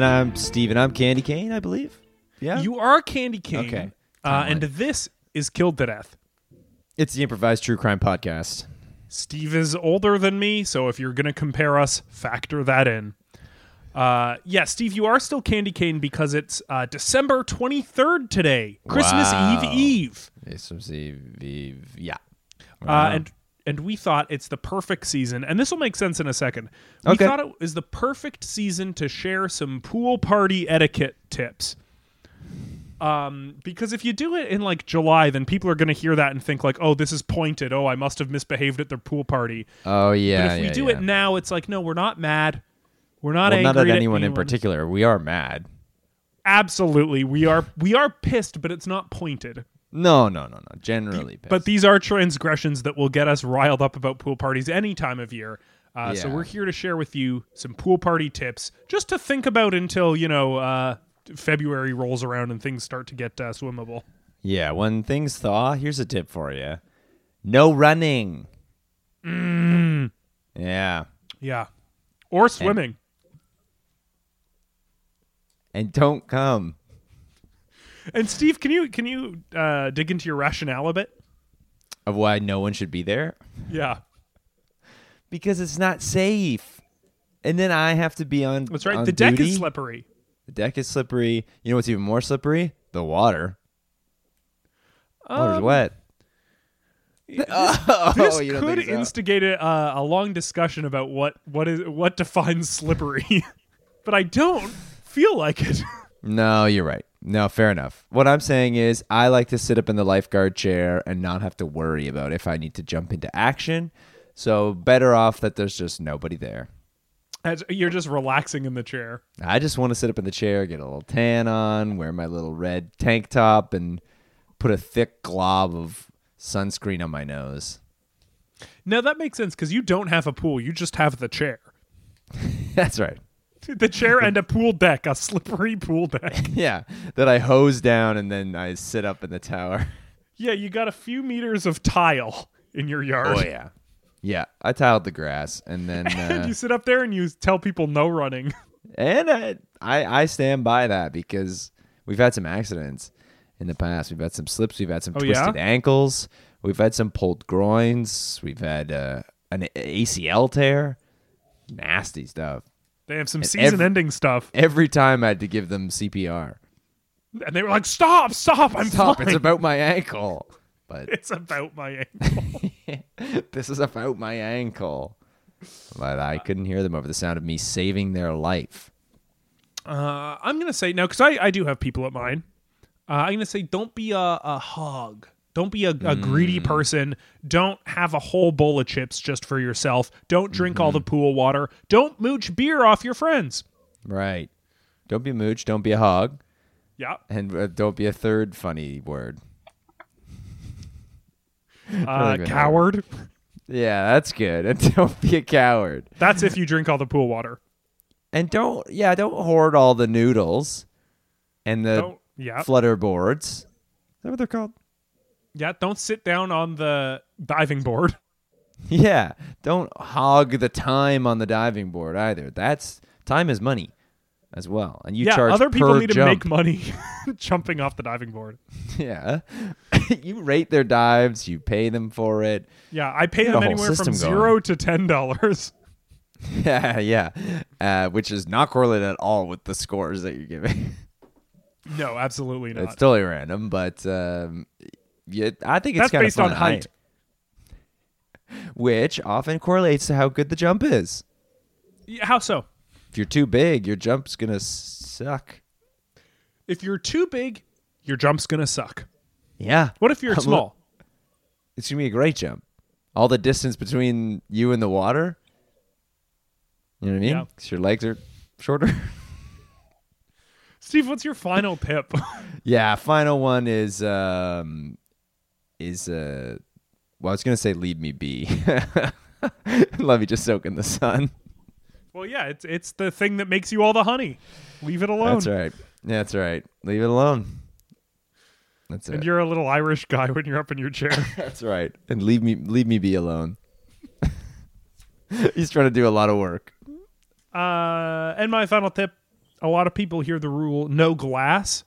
And I'm Steve, and I'm Candy Cane, I believe. Yeah? You are Candy Cane. Okay. Uh, and this is Killed to Death. It's the improvised true crime podcast. Steve is older than me, so if you're going to compare us, factor that in. Uh, yeah, Steve, you are still Candy Cane because it's uh, December 23rd today, Christmas Wow. Eve Eve. It's from Steve- Yeah. Uh, and and we thought it's the perfect season, and this will make sense in a second. We Okay. thought it was the perfect season to share some pool party etiquette tips. Um, because if you do it in like July, then people are going to hear that and think like, "Oh, this is pointed. Oh, I must have misbehaved at their pool party." Oh, yeah. but if we do yeah. it now, it's like, no, we're not mad. We're not well, angry not at at anyone in particular. We are mad. Absolutely, we are we are pissed, but it's not pointed. No, no, no, no. Generally. But these are transgressions that will get us riled up about pool parties any time of year. Uh, So we're here to share with you some pool party tips, just to think about until you know uh, February rolls around and things start to get uh, swimmable. Yeah, when things thaw, here's a tip for you: no running. Mm. Yeah, Yeah, or swimming. and don't come. And, Steve, can you can you uh, dig into your rationale a bit? Of why no one should be there Yeah, because it's not safe, and then I have to be on. that's right. on The deck duty. is slippery. The deck is slippery. You know what's even more slippery? The water. Water's Um, wet. oh, This you don't could so? instigate a, uh, a long discussion about what what is what defines slippery, but I don't feel like it. No, you're right. No, fair enough. What I'm saying is, I like to sit up in the lifeguard chair and not have to worry about if I need to jump into action. So, better off that there's just nobody there. As you're just relaxing in the chair. I just want to sit up in the chair, get a little tan on, wear my little red tank top, and put a thick glob of sunscreen on my nose. Now that makes sense because you don't have a pool; you just have the chair, That's right. the chair and a pool deck, a slippery pool deck. Yeah, that I hose down and then I sit up in the tower. Yeah, you got a few meters of tile in your yard. Oh yeah, yeah. I tiled the grass and then and uh, you sit up there and you tell people no running. and I, I I stand by that because we've had some accidents in the past. We've had some slips. We've had some Oh, yeah? twisted ankles. We've had some pulled groins. We've had uh, an ACL tear. Nasty stuff. They have some season-ending stuff, Every time I had to give them CPR. and they were like, "Stop! Stop! I'm Stop! fine. It's about my ankle. But It's about my ankle." this is about my ankle. But I couldn't hear them over the sound of me saving their life. Uh, I'm gonna say no because I, I do have people at mine. Uh, I'm gonna say don't be a, a hog. Don't be a, a greedy person. Don't have a whole bowl of chips just for yourself. Don't drink all the pool water. Don't mooch beer off your friends. Right. Don't be a mooch. Don't be a hog. Yeah. And uh, don't be a third funny word. Uh, know. coward. Yeah, that's good. And don't be a coward. That's if you drink all the pool water. And don't, yeah, don't hoard all the noodles and the Don't. Yeah. flutter boards. Is that what they're called? Yeah. Don't sit down on the diving board. Yeah. Don't hog the time on the diving board either. That's time is money as well. And you yeah. charge Other people need to make money jumping off the diving board. Yeah. you rate their dives, you pay them for it. Yeah, I pay them anywhere from zero going. to ten dollars. Yeah, yeah. Uh, which is not correlated at all with the scores that you're giving. No, absolutely not. it's totally random, but um, yeah, I think it's That's kind based on height. which often correlates to how good the jump is. Yeah, How so? If you're too big, your jump's gonna suck. If you're too big, your jump's gonna suck. Yeah. What if you're Look, small? It's gonna be a great jump. All the distance between you and the water. You know what I mean? Yeah. 'Cause your legs are shorter. Steve, what's your final pip? yeah. Final one is um is uh well I was gonna say leave me be. Let me just soak in the sun. well, yeah, it's it's the thing that makes you all the honey. Leave it alone. That's right. That's right. Leave it alone. That's And it. you're a little Irish guy when you're up in your chair. That's right. And leave me leave me be alone. He's trying to do a lot of work. Uh, and my final tip: a lot of people hear the rule no glass,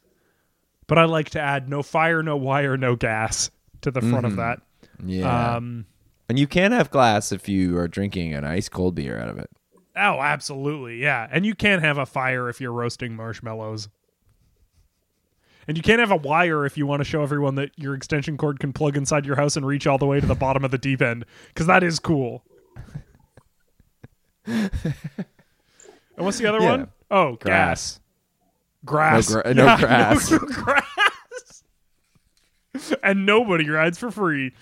but I like to add no fire, no wire, no gas to the front of that. Yeah. Um, and you can have glass if you are drinking an ice cold beer out of it. oh, absolutely, yeah. And you can't have a fire if you're roasting marshmallows. And you can't have a wire if you want to show everyone that your extension cord can plug inside your house and reach all the way to the bottom of the deep end, because that is cool. and what's the other Yeah. one? Oh, gas. Grass. Grass. No gra- no grass. no grass. and nobody rides for free.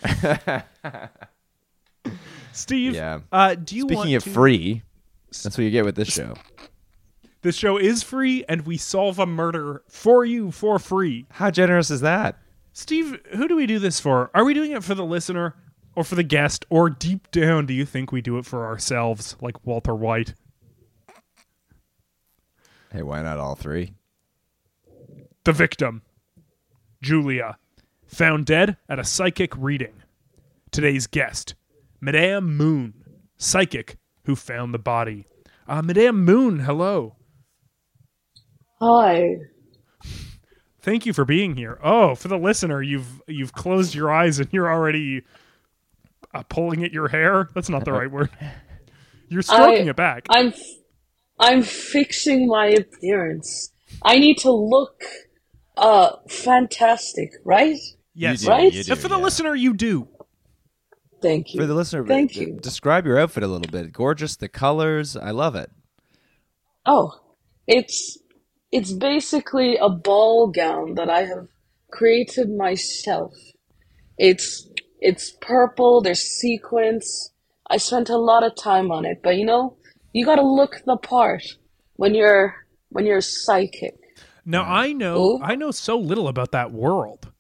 Steve, Yeah. uh, do you Speaking want of to- free, that's what you get with this show. This show is free, and we solve a murder for you for free. How generous is that? Steve, who do we do this for? Are we doing it for the listener or for the guest? Or deep down, do you think we do it for ourselves, like Walter White? Hey, why not all three? The victim, Julia, found dead at a psychic reading. Today's guest, Madame Moon, psychic who found the body. Uh, Madame Moon, hello. Hi. Thank you for being here. Oh, for the listener, you've you've closed your eyes and you're already uh, pulling at your hair. That's not the right word. You're stroking I- it back. I'm f- I'm fixing my appearance. I need to look uh fantastic, right? Yes, You do, Right? you do, And for the yeah. listener, you do. Thank you. For the listener, Thank you. Describe your outfit a little bit. Gorgeous, the colors. I love it. Oh, it's it's basically a ball gown that I have created myself. It's it's purple, there's sequins. I spent a lot of time on it, but you know, you got to look the part when you're when you're psychic. Now I know Ooh. I know so little about that world.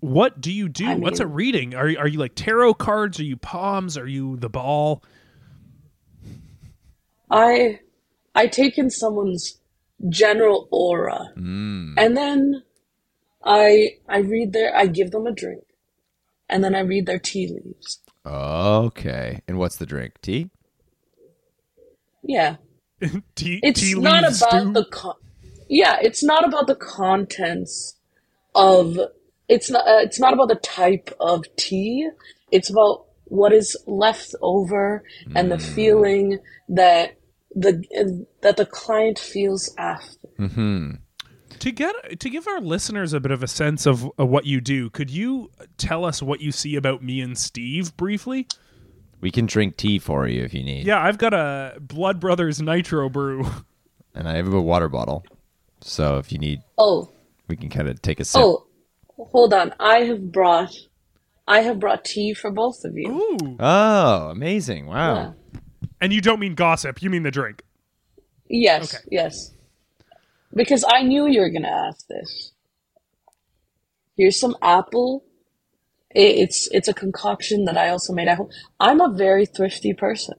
What do you do? I What's a reading? Are are you like tarot cards? Are you palms? Are you the ball? I I take in someone's general aura, mm. and then I I read their I give them a drink, and then I read their tea leaves. Okay. And what's the drink? Tea? Yeah, tea, it's tea not about stew? the con- yeah, it's not about the contents of it's not uh, it's not about the type of tea. It's about what is left over and the feeling that the that the client feels after. Mm-hmm. to get to give our listeners a bit of a sense of, of what you do. Could you tell us what you see about me and Steve briefly? We can drink tea for you if you need. Yeah, I've got a Blood Brothers Nitro brew. And I have a water bottle. So if you need, Oh, we can kind of take a sip. oh, hold on. I have brought I have brought tea for both of you. Ooh. Oh, amazing. Wow. Yeah. And you don't mean gossip, you mean the drink. Yes, Okay. yes. Because I knew you were going to ask this. Here's some apple. I- It's it's a concoction that I also made at home. I'm a very thrifty person.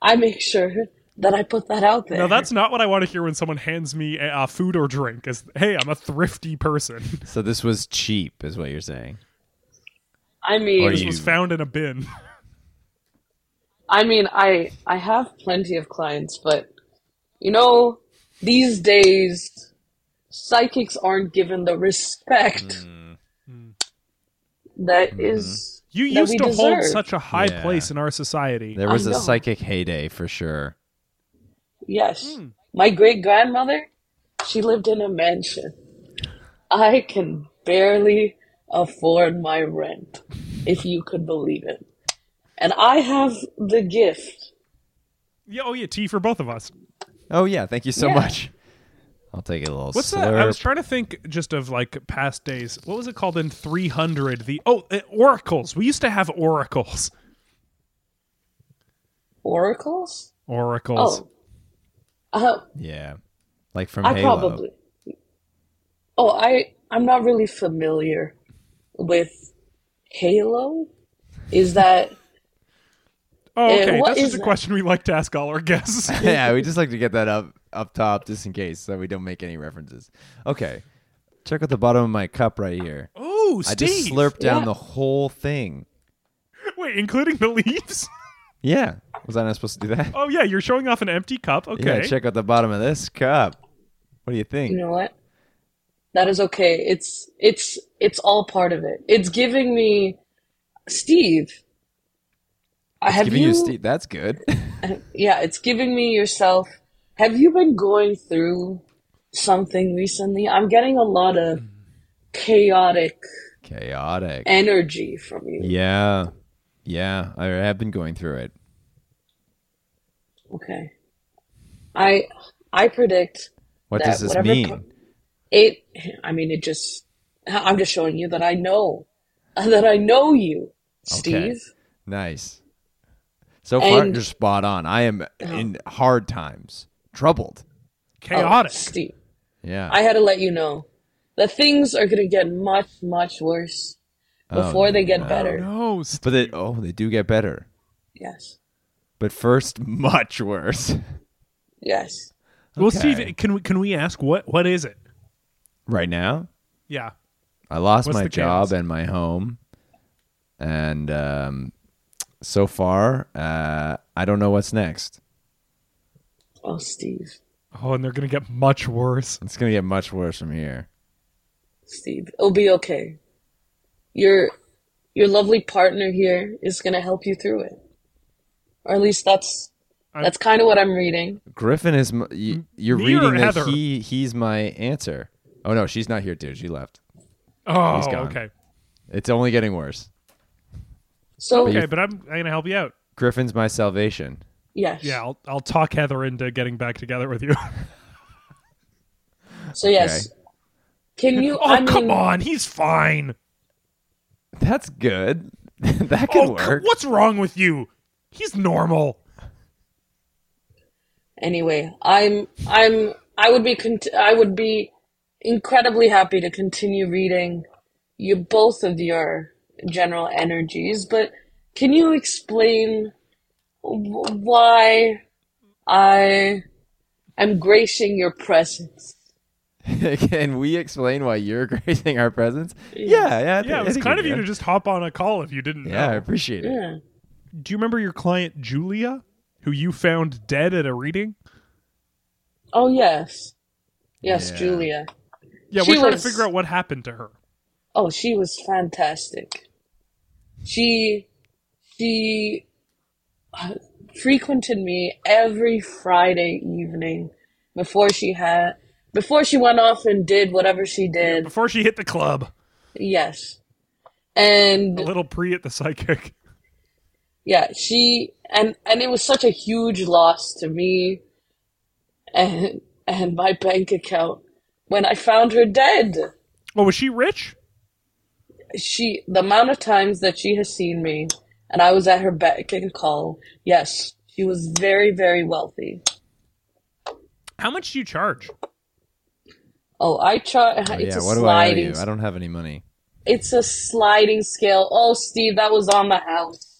I make sure that I put that out there. No, that's not what I want to hear when someone hands me a, uh, food or drink. Is hey, I'm a thrifty person. So this was cheap, is what you're saying. I mean, Or this you- was found in a bin. I mean, I I have plenty of clients, but you know, these days psychics aren't given the respect that is You used we to hold such a high Yeah. place in our society. There was a psychic heyday for sure. Yes. Hmm. My great grandmother, she lived in a mansion. I can barely afford my rent, if you could believe it. And I have the gift. Yeah, oh yeah, tea for both of us. Oh yeah, thank you so Yeah. much. I'll take a little What's slurp. that? I was trying to think just of like past days. What was it called in 300? The oh, uh, oracles. We used to have oracles. Oracles? Oracles. Oh. Uh, yeah, like from I Halo. probably. Oh, I I'm not really familiar with Halo. Is that Oh, okay. what That's is just a that? question we like to ask all our guests. yeah, we just like to get that up up top just in case, so we don't make any references. Okay, check out the bottom of my cup right here. oh, I just slurped down Yeah. the whole thing. Wait, including the leaves? Yeah, was I not supposed to do that? Oh yeah, you're showing off an empty cup. Okay. Yeah, check out the bottom of this cup. What do you think? you know what? That is okay. It's it's it's all part of it. It's giving me Steve. I have Giving you, you, Steve. That's good. yeah, it's giving me yourself. Have you been going through something recently? I'm getting a lot of chaotic Chaotic. energy from you. Yeah, yeah. I have been going through it. Okay. I I predict What that does this mean? co- it I mean it just I'm just showing you that I know that I know you, Steve. Nice. So far, And- you're spot on. I am oh. in hard times, troubled. Chaotic. Oh, Steve. Yeah. I had to let you know that things are going to get much, much worse oh, before they get better. no, Steve. but they, oh, they do get better. Yes. But first, much worse. Yes. Well, Okay. Steve, can we can we ask what what is it? right now, Yeah. I lost What's my the job chaos? and my home, and um, so far, uh, I don't know what's next. Oh, Steve. Oh, and they're gonna get much worse. It's gonna get much worse from here. Steve. It'll be okay. Your your lovely partner here is going to help you through it. Or at least that's I- that's kind of what I'm reading. Griffin is. m- You, you're Me reading that Heather? he he's my answer. Oh no, she's not here, dude. She left. Oh, He's gone. okay. It's only getting worse. So, Okay, but I'm I'm gonna help you out. Griffin's my salvation. yes. Yeah, I'll I'll talk Heather into getting back together with you. So, yes. Can you oh, I mean come on, he's fine. That's good. that could Oh, c- work. what's wrong with you? He's normal. anyway, I'm I'm I would be cont- I would be incredibly happy to continue reading you both of your general energies, but can you explain w- why I am gracing your presence? Can we explain why you're gracing our presence? Yeah, yeah. I Yeah, it was kind of you to just hop on a call if you didn't Yeah, I appreciate it. Yeah. Do you remember your client Julia, who you found dead at a reading? Oh yes. Yes, Yeah. Julia. Yeah, She we're trying was- to figure out what happened to her. Oh, she was fantastic. She she uh, frequented me every Friday evening before she had before she went off and did whatever she did. Before she hit the club, Yes. And a little pre at the psychic. Yeah, she and and it was such a huge loss to me and and my bank account when I found her dead. Oh, was she rich? she the amount of times that she has seen me and I was at her beck and call, yes, she was very, very wealthy. How much do you charge? Oh, I charge. Oh, it's Oh, yeah, a what do I owe you? I don't have any money. It's a sliding scale. Oh, Steve, that was on the house.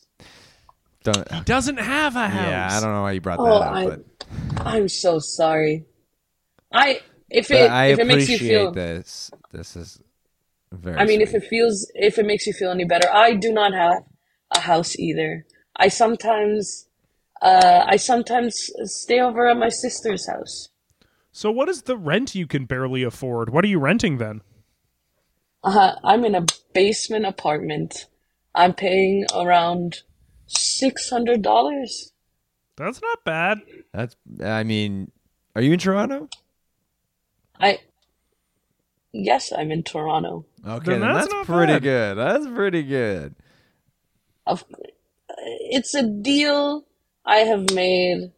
Don't. Doesn't have a house. Yeah, I don't know why you brought that Oh, up, I, but, I'm so sorry. I if it I if it makes you feel. this. This is very. I mean, if it feels if it makes you feel any better, I do not have a house either. I sometimes, uh, I sometimes stay over at my sister's house. So what is the rent you can barely afford? What are you renting then? Uh, I'm in a basement apartment. I'm paying around six hundred dollars. That's not bad. That's. I mean, are you in Toronto? I yes, I'm in Toronto. Okay, Then then that's that's, pretty bad. good. That's pretty good. Of, it's a deal I have made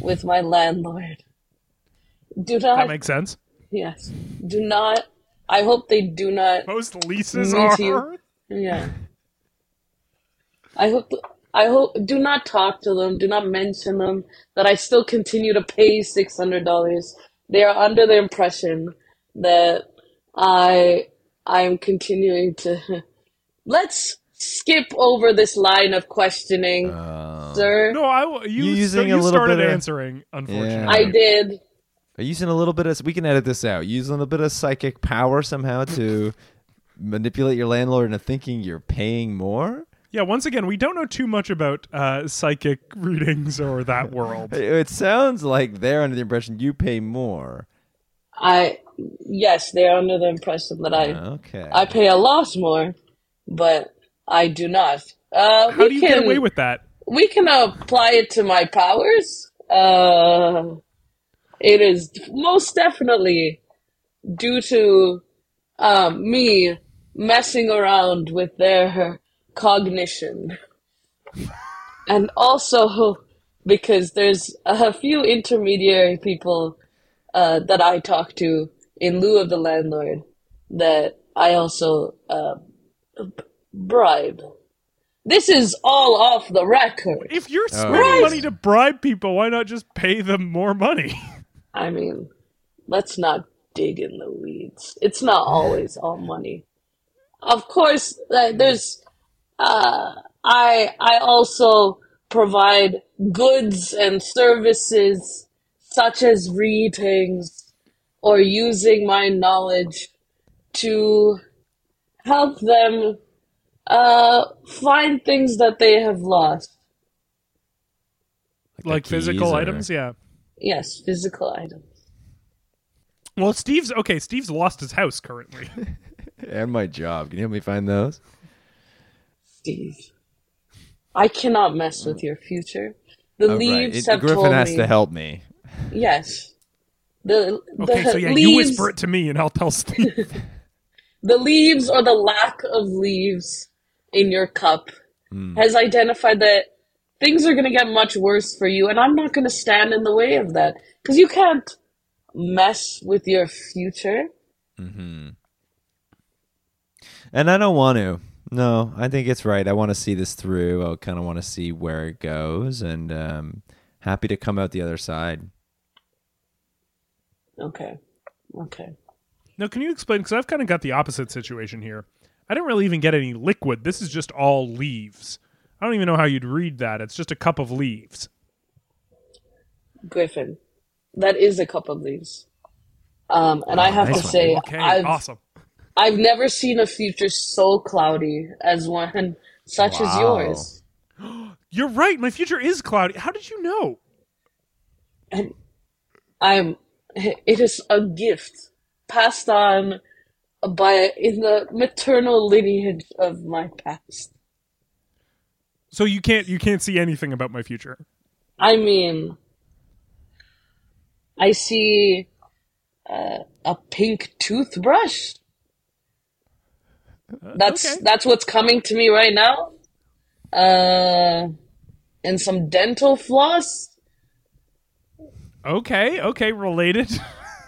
with my landlord. Do not. That makes sense. yes. Do not. I hope they do not Most leases are. too. Yeah. I hope I hope do not talk to them, do not mention them, that I still continue to pay six hundred dollars. They are under the impression that I I am continuing to let's skip over this line of questioning, Uh, sir. No, I you, You so using you a little started bit of- answering. Unfortunately, Yeah. I did. Are you using a little bit of? We can edit this out. Using a little bit of psychic power somehow to manipulate your landlord into thinking you're paying more. Yeah. Once again, we don't know too much about uh, psychic readings or that world. It it sounds like they're under the impression you pay more. I yes, they are under the impression that I Okay. I pay a lot more, but I do not. Uh, How we do you can, get away with that? we can apply it to my powers. Uh, it is most definitely due to um, me messing around with their cognition. And also because there's a few intermediary people uh, that I talk to in lieu of the landlord that I also uh, bribe. This is all off the record. If you're spending Right. money to bribe people, why not just pay them more money? I mean, let's not dig in the weeds. It's not always all money. Of course, uh, there's. Uh, I I also provide goods and services such as readings or using my knowledge to help them uh, find things that they have lost. like keys physical or- items, yeah. Yes, physical items. Well, Steve's okay. Steve's lost his house currently. and my job. Can you help me find those? Steve, I cannot mess with your future. The Oh, right. leaves It- have Griffin told has me. to help me. Yes. The, Okay, so yeah, leaves, you whisper it to me, and I'll tell Steve. the leaves or the lack of leaves in your cup Hmm. has identified that things are going to get much worse for you, and I'm not going to stand in the way of that because you can't mess with your future. Mm-hmm. And I don't want to. No, I think it's right. I want to see this through. I kind of want to see where it goes, and um, happy to come out the other side. Okay. Okay. now, can you explain? Because I've kind of got the opposite situation here. I didn't really even get any liquid. This is just all leaves. I don't even know how you'd read that. It's just a cup of leaves. Griffin, that is a cup of leaves. Um, and I have nice to one. say, Okay, I've awesome. I've never seen a future so cloudy as one such as yours. You're right. My future is cloudy. How did you know? And I'm it is a gift passed on by in the maternal lineage of my past. So you can't you can't see anything about my future. I mean, I see uh, a pink toothbrush. That's okay. that's what's coming to me right now. Uh, and some dental floss. Okay, okay, related.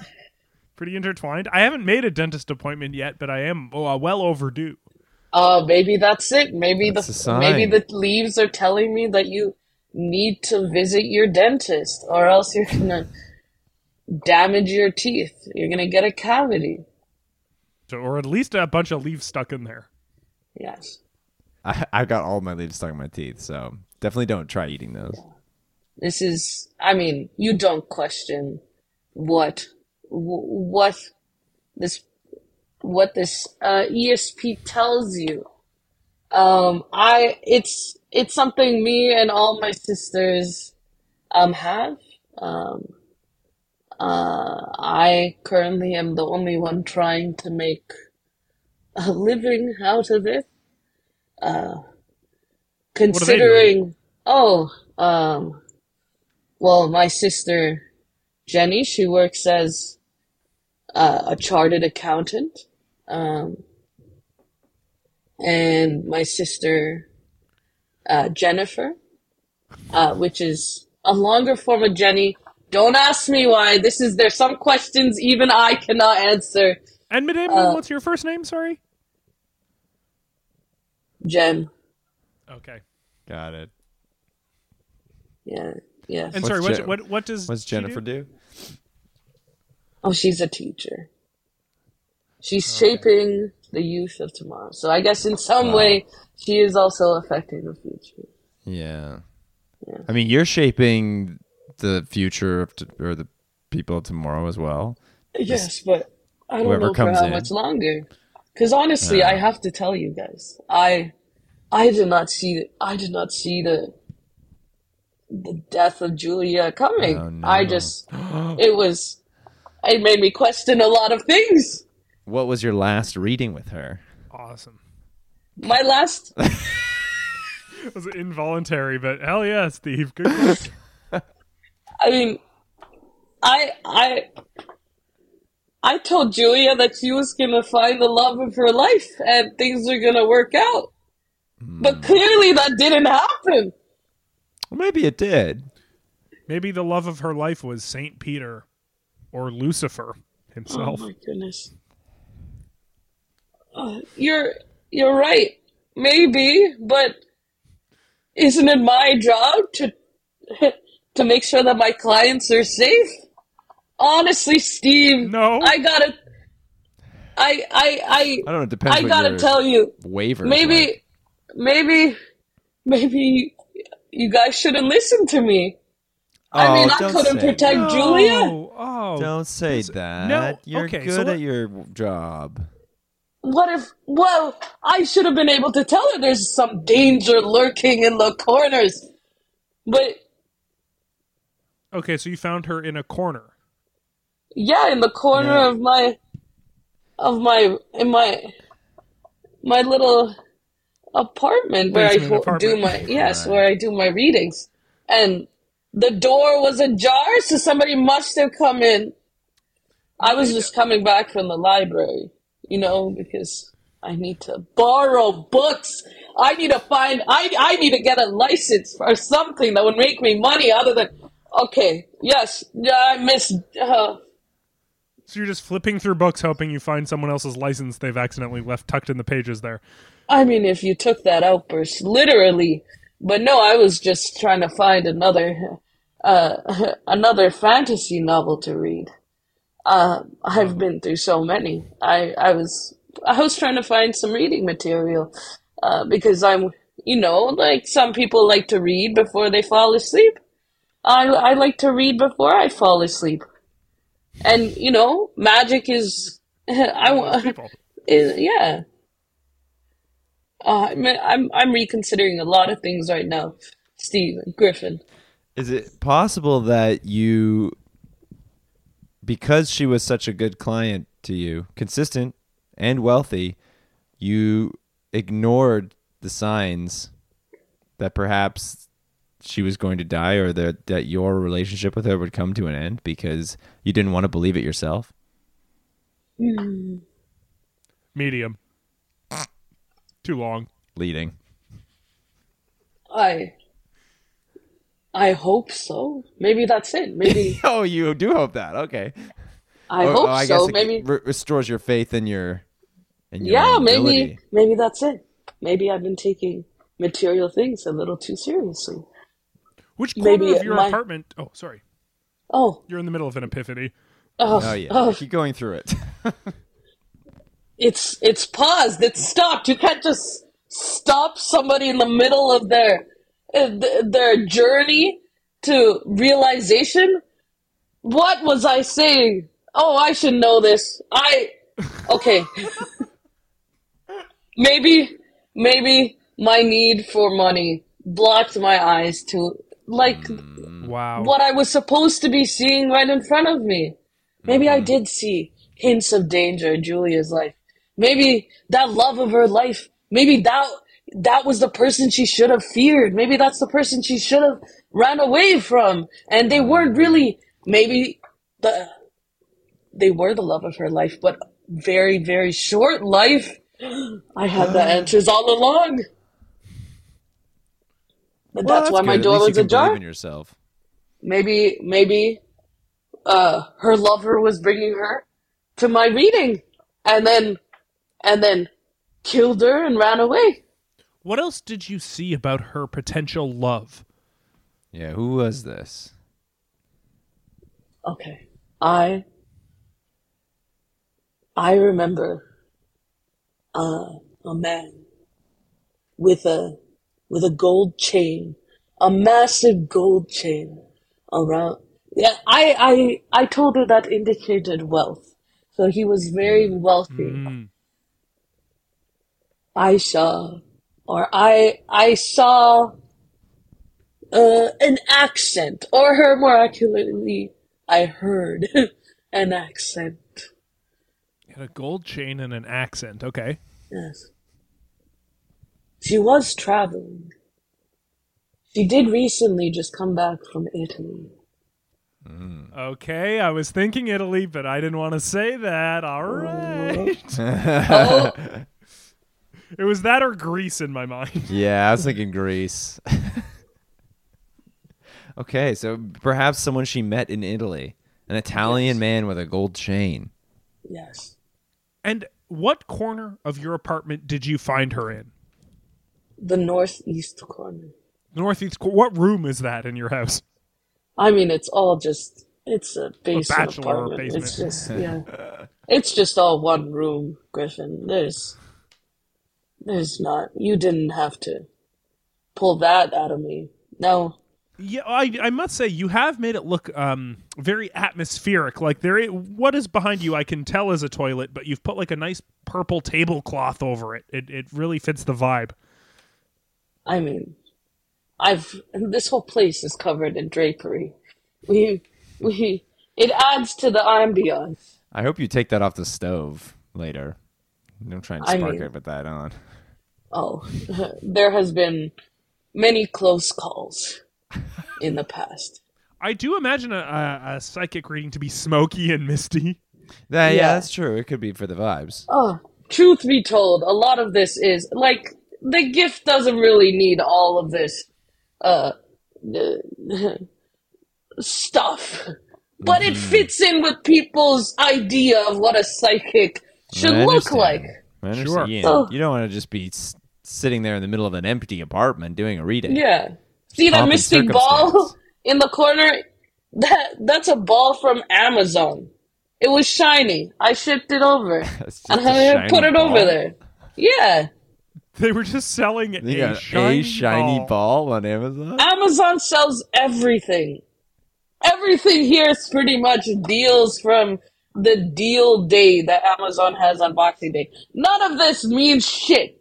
Pretty intertwined. I haven't made a dentist appointment yet, but I am uh, well overdue. Uh, maybe that's it. Maybe That's a the sign. maybe the leaves are telling me that you need to visit your dentist, or else you're gonna damage your teeth. You're gonna get a cavity. So, or at least a bunch of leaves stuck in there. Yes. I, I got all my leaves stuck in my teeth, so definitely don't try eating those. This is. I mean, you don't question what what this what this uh, ESP tells you. Um, I it's it's something me and all my sisters um have. Um, uh, I currently am the only one trying to make a living out of it. Uh, are they doing? considering, oh, um, well, my sister Jenny, she works as uh, a chartered accountant. Um, and my sister uh, Jennifer, uh, which is a longer form of Jenny. Don't ask me why. This is there's some questions even I cannot answer. And madame, Uh, what's your first name? Sorry. Jen, Okay. Got it. yeah, yeah. And What's sorry, what, Je- what what does What's she do? Jennifer do? Oh, she's a teacher. She's shaping the youth of tomorrow. So I guess in some Wow. way she is also affecting the future. Yeah. Yeah. I mean, you're shaping the future of t- or the people of tomorrow as well. Yes, but I don't Whoever know for how in. much longer. Because honestly, I have to tell you guys, I, I did not see, I did not see the, the death of Julia coming. Oh, no. I just, it was, it made me question a lot of things. What was your last reading with her? Awesome. My last, It was involuntary, but hell yeah, Steve. Good. question. I mean, I, I, I told Julia that she was gonna find the love of her life and things are gonna work out. Hmm. But clearly that didn't happen. Well, maybe it did. Maybe the love of her life was Saint Peter, or Lucifer himself. Oh my goodness. Uh, you're you're right. Maybe, but isn't it my job to to make sure that my clients are safe? Honestly, Steve, No. I gotta. I I I I don't know. It depends. I gotta tell you, waiver. maybe, like. maybe, maybe you guys shouldn't listen to me. I Oh, mean, I couldn't protect that. Julia. Oh. Don't say This- that. no, You're okay, good so at your job. What if, well, I should have been able to tell her there's some danger lurking in the corners. But, Okay, so you found her in a corner. yeah, in the corner Yeah. of my, of my, in my, my little apartment where I Basement ho- do my, yes, Right. where I do my readings. And the door was ajar, so somebody must have come in. I was just coming back from the library, you know, because I need to borrow books. I need to find, I, I need to get a license or something that would make me money other than, okay, yes, yeah, I miss, uh, So you're just flipping through books, hoping you find someone else's license they've accidentally left tucked in the pages there. I mean, if you took that outburst literally, but no, I was just trying to find another, uh, another fantasy novel to read. Uh, I've been through so many. I, I was, I was trying to find some reading material, uh, because I'm, you know, like some people like to read before they fall asleep. I, I like to read before I fall asleep. And, you know, magic is, I want, People. is, yeah. Uh, I'm, I'm I'm reconsidering a lot of things right now, Steve Griffin. Is it possible that you, because she was such a good client to you, consistent and wealthy, you ignored the signs that perhaps she was going to die or that, that your relationship with her would come to an end because you didn't want to believe it yourself? Mm. Medium. Too long. Leading. I I hope so. Maybe that's it. Maybe Oh, you do hope that. Okay. I Oh, hope oh, I so. guess it Maybe re- restores your faith in your, in your yeah. own Maybe ability. maybe that's it. Maybe I've been taking material things a little too seriously. Which corner Maybe of your my- apartment? Oh, sorry. Oh You're in the middle of an epiphany. oh, Oh yeah, oh, keep going through it. it's it's paused. It's stopped. You can't just stop somebody in the middle of their uh, their journey to realization. What was I saying? Oh, I should know this. I okay. maybe maybe my need for money blocked my eyes to like Wow. what I was supposed to be seeing right in front of me. Maybe I mm-hmm. did see hints of danger in Julia's life. maybe that love of her life, maybe that that was the person she should have feared. Maybe that's the person she should have ran away from. And they weren't really maybe the they were the love of her life, but very, very short life. I had the mm. answers all along. But Well, that's, why my good. At door least was ajar. believe in yourself. Maybe, maybe, uh, her lover was bringing her to my reading, and then, and then killed her and ran away. What else did you see about her potential love? Yeah, who was this? Okay, I, I remember, uh, a man with a, with a gold chain, a massive gold chain around. Yeah, I, I, I told her that indicated wealth. So he was very wealthy. Mm. I saw, or I, I saw, uh, an accent, or her more accurately, I heard an accent. Had a gold chain and an accent. Okay. Yes. She was traveling. She did recently just come back from Italy. Hmm. Okay, I was thinking Italy, but I didn't want to say that. All oh, right. Oh, It was that or Greece in my mind. Yeah, I was thinking Greece. okay, so perhaps someone she met in Italy, an Italian Yes. man with a gold chain. yes. And what corner of your apartment did you find her in? The northeast corner. Northeast. cor- What room is that in your house? I mean, it's all just, it's a basement bachelor apartment. It's just, yeah. It's just all one room, Griffin. There's, there's not, you didn't have to pull that out of me. No. Yeah, I, I must say you have made it look um very atmospheric. Like there, i- what is behind you? I can tell is a toilet, but you've put like a nice purple tablecloth over it. It it really fits the vibe. I mean, I've this whole place is covered in drapery. We we it adds to the ambiance. I hope you take that off the stove later. Don't try and I spark mean- it with that on. Oh, there has been many close calls in the past. I do imagine a, a, a psychic reading to be smoky and misty. Yeah, yeah, Yeah. that's true. It could be for the vibes. Oh, truth be told, a lot of this is like the gift doesn't really need all of this uh stuff. But it fits in with people's idea of what a psychic should I look like. I. Sure. You, Oh. you don't want to just be s- sitting there in the middle of an empty apartment doing a reading. Yeah. See that Pomp and mystic ball in the corner? That that's a ball from Amazon. It was shiny. I shipped it over. And a I put shiny it over there. Yeah. They were just selling You a, shiny, a shiny ball. ball on Amazon. Amazon sells everything. Everything here is pretty much deals from the deal day that Amazon has on Boxing Day. None of this means shit.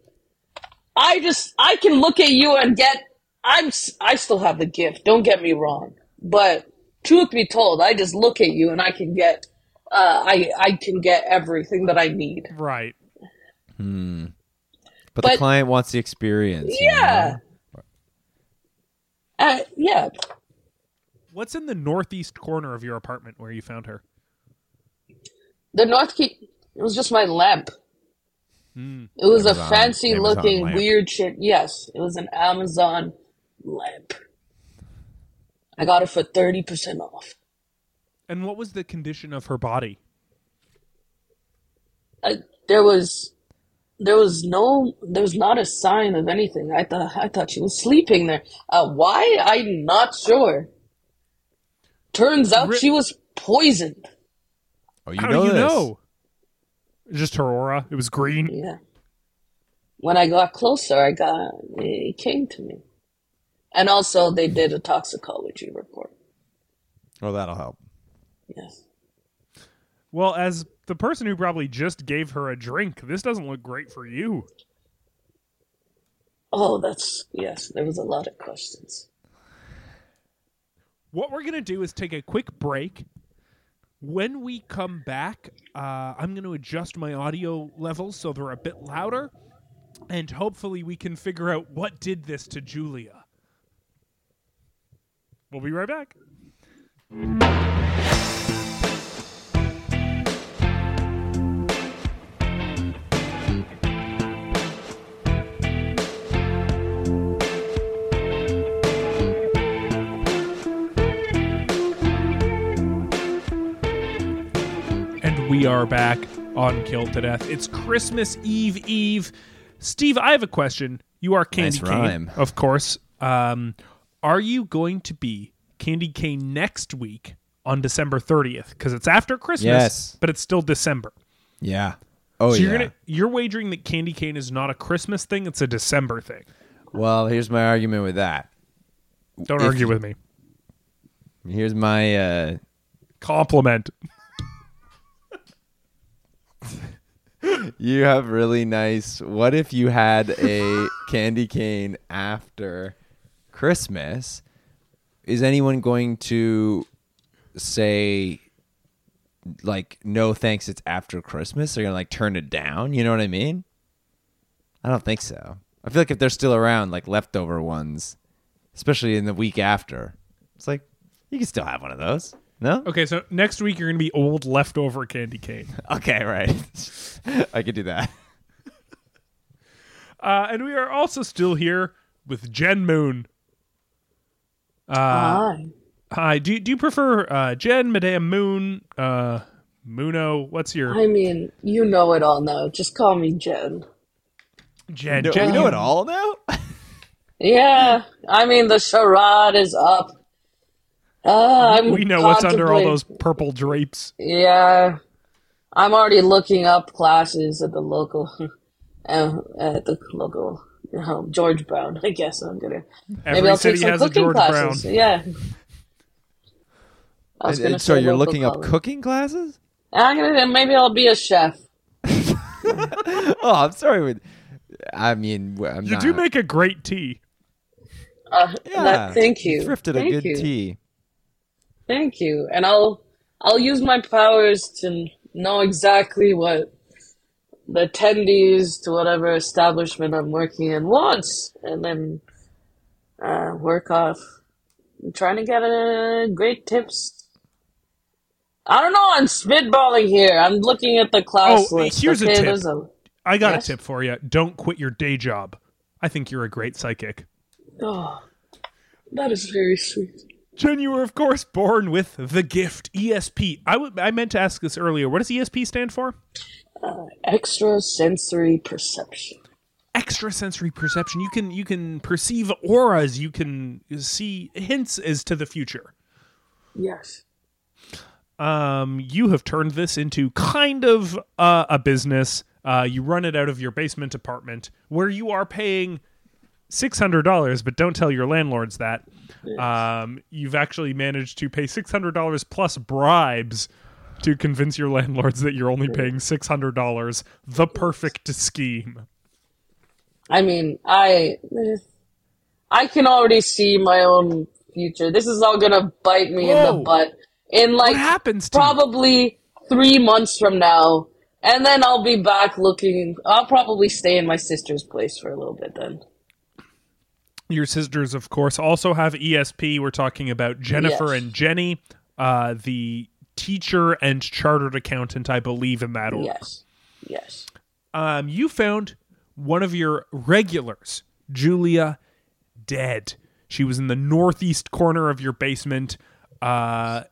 I just I can look at you and get I'm I still have the gift. Don't get me wrong, but truth be told, I just look at you and I can get uh, I I can get everything that I need. Right. But, the client wants the experience. you Yeah. know? Uh, yeah, What's in the northeast corner of your apartment where you found her? The North Key. It was just my lamp. Hmm. It was Amazon- a fancy Amazon looking lamp. weird shit. Yes, it was an Amazon lamp. I got it for thirty percent off. And what was the condition of her body? I, there was, there was no, there was not a sign of anything. I thought, I thought she was sleeping there. Uh, why? I'm not sure. Turns out Ri- she was poisoned. Oh, you How know do you this. know? Just her aura. It was green. Yeah. When I got closer, I got it came to me, and also they did a toxicology report. Well, that'll help. Yes. Well, as the person who probably just gave her a drink, this doesn't look great for you. Oh, that's yes. There was a lot of questions. What we're going to do is take a quick break. When we come back, uh, I'm going to adjust my audio levels so they're a bit louder, and hopefully we can figure out what did this to Julia. We'll be right back. We are back on Killed to Death. It's Christmas Eve Eve. Steve, I have a question. You are Candy Nice Cane, rhyme. of course. Um, are you going to be Candy Cane next week on December 30th? Because it's after Christmas, Yes. but it's still December. Yeah. Oh so yeah. you're gonna you're wagering that Candy Cane is not a Christmas thing; it's a December thing. Well, here's my argument with that. Don't If argue with me. Here's my uh Compliment. You have really nice what if you had a candy cane after Christmas? Is anyone going to say like no thanks it's after Christmas? They're gonna like turn it down, you know what I mean? I don't think so. I feel like if they're still around, like leftover ones, especially in the week after, it's like you can still have one of those. No? Okay, so next week you're gonna be old leftover Candy Cane. Okay, right. I could do that. Uh, and we are also still here with Jen Moon. Uh, Hi. hi. Do do you prefer uh, Jen, Madame Moon, uh, Muno? What's your I mean, you know it all now. Just call me Jen. Jen? No, Jen, you know it all now? Yeah, I mean the charade is up. Uh, I'm We know what's under all those purple drapes. Yeah, I'm already looking up classes at the local, uh, at the local um, George Brown. I guess I'm gonna Every maybe I'll city take some has a cooking George classes. Brown. Yeah. I was And- gonna and so you're local looking up cooking classes? I'm gonna maybe I'll be a chef. Oh, I'm sorry. With, I mean, w- I'm You not. do make a great tea. Uh, yeah. that, thank you. Thrifted thank a good you. tea. Thank you. And I'll I'll use my powers to know exactly what the attendees to whatever establishment I'm working in wants, and then uh, work off. I'm trying to get uh, great tips. I don't know. I'm spitballing here. I'm looking at the class Oh, list. here's a tip. a I got Yes? a tip for you. Don't quit your day job. I think you're a great psychic. oh, that is very sweet. Jen, you were of course born with the gift ESP. I w- I meant to ask this earlier. What does ESP stand for? Extra sensory perception. Extrasensory perception. You can you can perceive auras. You can see hints as to the future. Yes. Um, you have turned this into kind of uh, a business. Uh, you run it out of your basement apartment where you are paying six hundred dollars, but don't tell your landlords that. Um, you've actually managed to pay six hundred dollars plus bribes to convince your landlords that you're only paying six hundred dollars. The perfect scheme. I mean, I I can already see my own future. This is all gonna bite me in the butt in like What happens to you? probably three months from now, and then I'll be back looking. I'll probably stay in my sister's place for a little bit then. Your sisters, of course, also have ESP. We're talking about Jennifer Yes. and Jenny, uh, the teacher and chartered accountant, I believe, in that order. Yes, yes. um, you found one of your regulars, Julia, dead. She was in the northeast corner of your basement. Uh,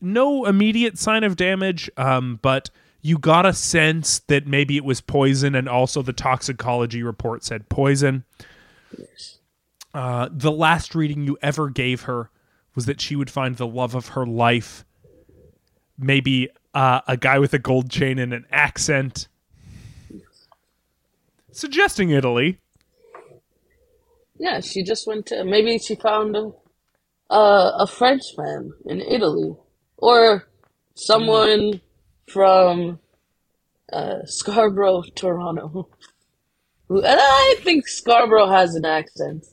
no immediate sign of damage, um, but you got a sense that maybe it was poison, and also the toxicology report said poison. Uh, the last reading you ever gave her was that she would find the love of her life, maybe uh, a guy with a gold chain and an accent suggesting Italy. Yeah, she just went to. Maybe she found a a, a Frenchman in Italy, or someone from uh, Scarborough, Toronto. I think Scarborough has an accent.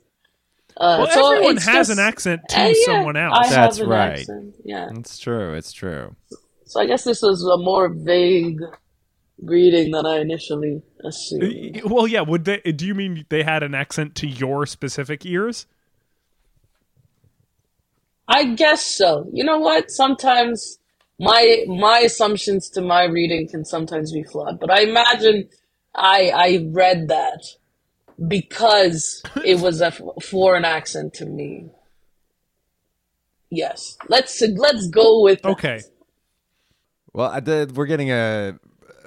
Uh, Well, so everyone has just- an accent to uh, yeah, someone else. I That's have an right. accent. Yeah. It's true. It's true. So I guess this was a more vague reading than I initially assumed. Well, yeah. Would they? Do you mean they had an accent to your specific ears? I guess so. You know what? Sometimes my my assumptions to my reading can sometimes be flawed, but I imagine I I read that because it was a foreign accent to me. Yes, let's let's go with that. Okay. Well, I did, we're getting a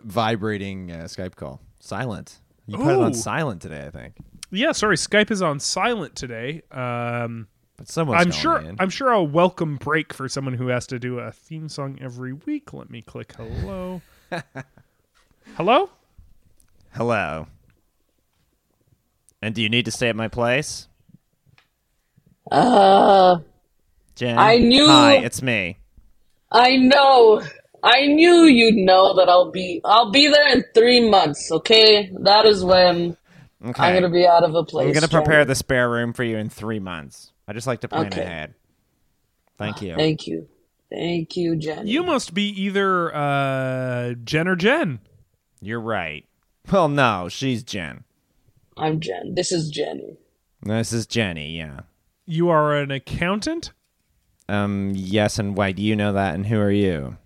vibrating uh, Skype call. Silent. You put it on silent today, I think. Yeah. Sorry, Skype is on silent today. Um, But someone's I'm sure. in. I'm sure a welcome break for someone who has to do a theme song every week. Let me click hello. hello. Hello. And do you need to stay at my place? Uh, Jen? I knew- Hi, it's me. I know. I knew you'd know that I'll be I'll be there in three months. Okay, that is when Okay. I'm gonna be out of a place. I'm going to prepare Jen. the spare room for you in three months. I just like to plan Okay. ahead. Thank you. Thank you, thank you, Jen. You must be either uh, Jen or Jen. You're right. Well, no, she's Jen. I'm Jen. This is Jenny. This is Jenny, yeah. You are an accountant. Um, yes, and why do you know that, and who are you?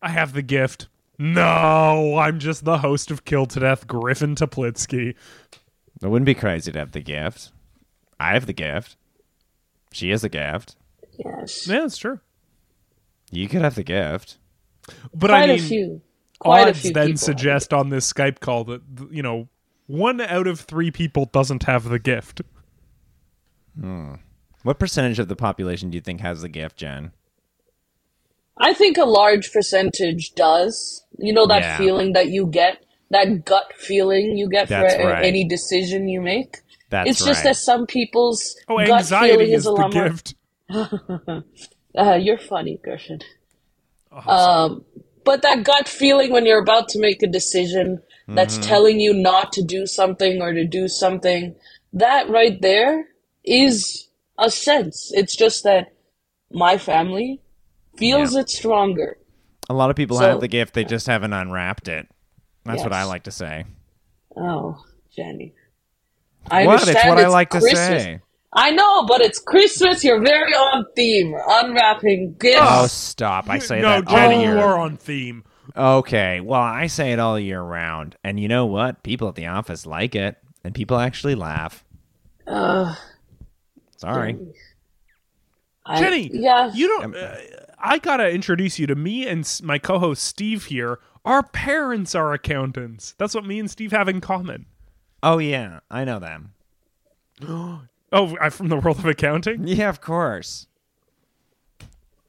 I have the gift. No, I'm just the host of Killed to Death, Griffin Toplitsky. It wouldn't be crazy to have the gift. I have the gift. She has the gift. Yes, Yeah, that's true. You could have the gift. But quite I mean, a few. Quite a odds few then people. suggest on this Skype call that you know one out of three people doesn't have the gift. What percentage of the population do you think has the gift, Jen? I think a large percentage does. You know that Yeah. feeling that you get, that gut feeling you get That's for a- right. any decision you make. That's it's just right. that some people's Oh, gut anxiety feeling is is a the lot more. gift. Uh, you're funny, Griffin. Um, but that gut feeling when you're about to make a decision that's Mm-hmm. telling you not to do something or to do something, that right there is a sense. It's just that my family feels Yeah. it stronger. A lot of people So- have the gift, they just haven't unwrapped it. That's what I like to say. Oh, Jenny. I what? It's understand what I it's like to say. I know, but it's Christmas. You're very on theme. Unwrapping gifts. Oh, stop. I say no, that all Jenny, you are on theme. Okay, well, I say it all year round. And you know what? People at the office like it, and people actually laugh. Uh, Sorry. I- Jenny, yeah. you don't. Uh, I gotta introduce you to me and my co-host Steve here. Our parents are accountants. That's what me and Steve have in common. Oh, yeah, I know them. Oh, I'm from the world of accounting. Yeah, of course.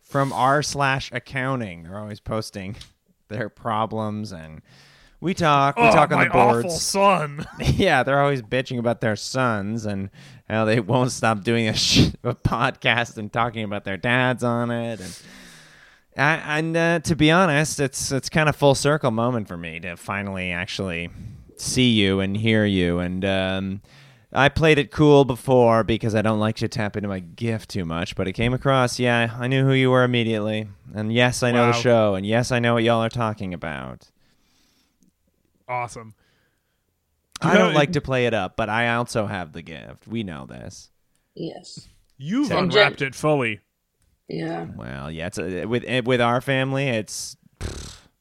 From r slash accounting, they're always posting their problems, and we talk. We oh, talk on the boards. awful son. yeah, they're always bitching about their sons and how they won't stop doing a, sh- a podcast and talking about their dads on it. And I, and uh, to be honest, it's it's kind of full circle moment for me to finally actually see you and hear you. And um, I played it cool before because I don't like to tap into my gift too much. But it came across, yeah, I knew who you were immediately. And yes, I know Wow. the show. And yes, I know what y'all are talking about. awesome. I You don't know, like to play it up, but I also have the gift. We know this. yes. You've And unwrapped Jen- it fully. Yeah. Well, yeah, it's a, with eh, with our family, it's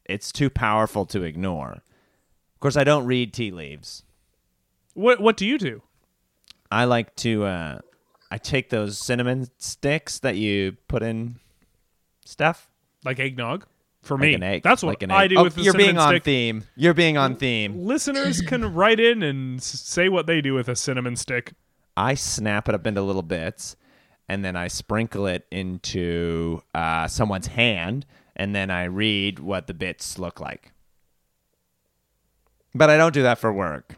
it's too powerful to ignore. Of course, I don't read tea leaves. What What do you do? I like to uh, I take those cinnamon sticks that you put in stuff. Like eggnog? For Like me, an egg. that's what like an I do Oh, with the You're being on stick. theme. You're being on theme. Listeners can write in and say what they do with a cinnamon stick. I snap it up into little bits, and then I sprinkle it into uh, someone's hand, and then I read what the bits look like. But I don't do that for work.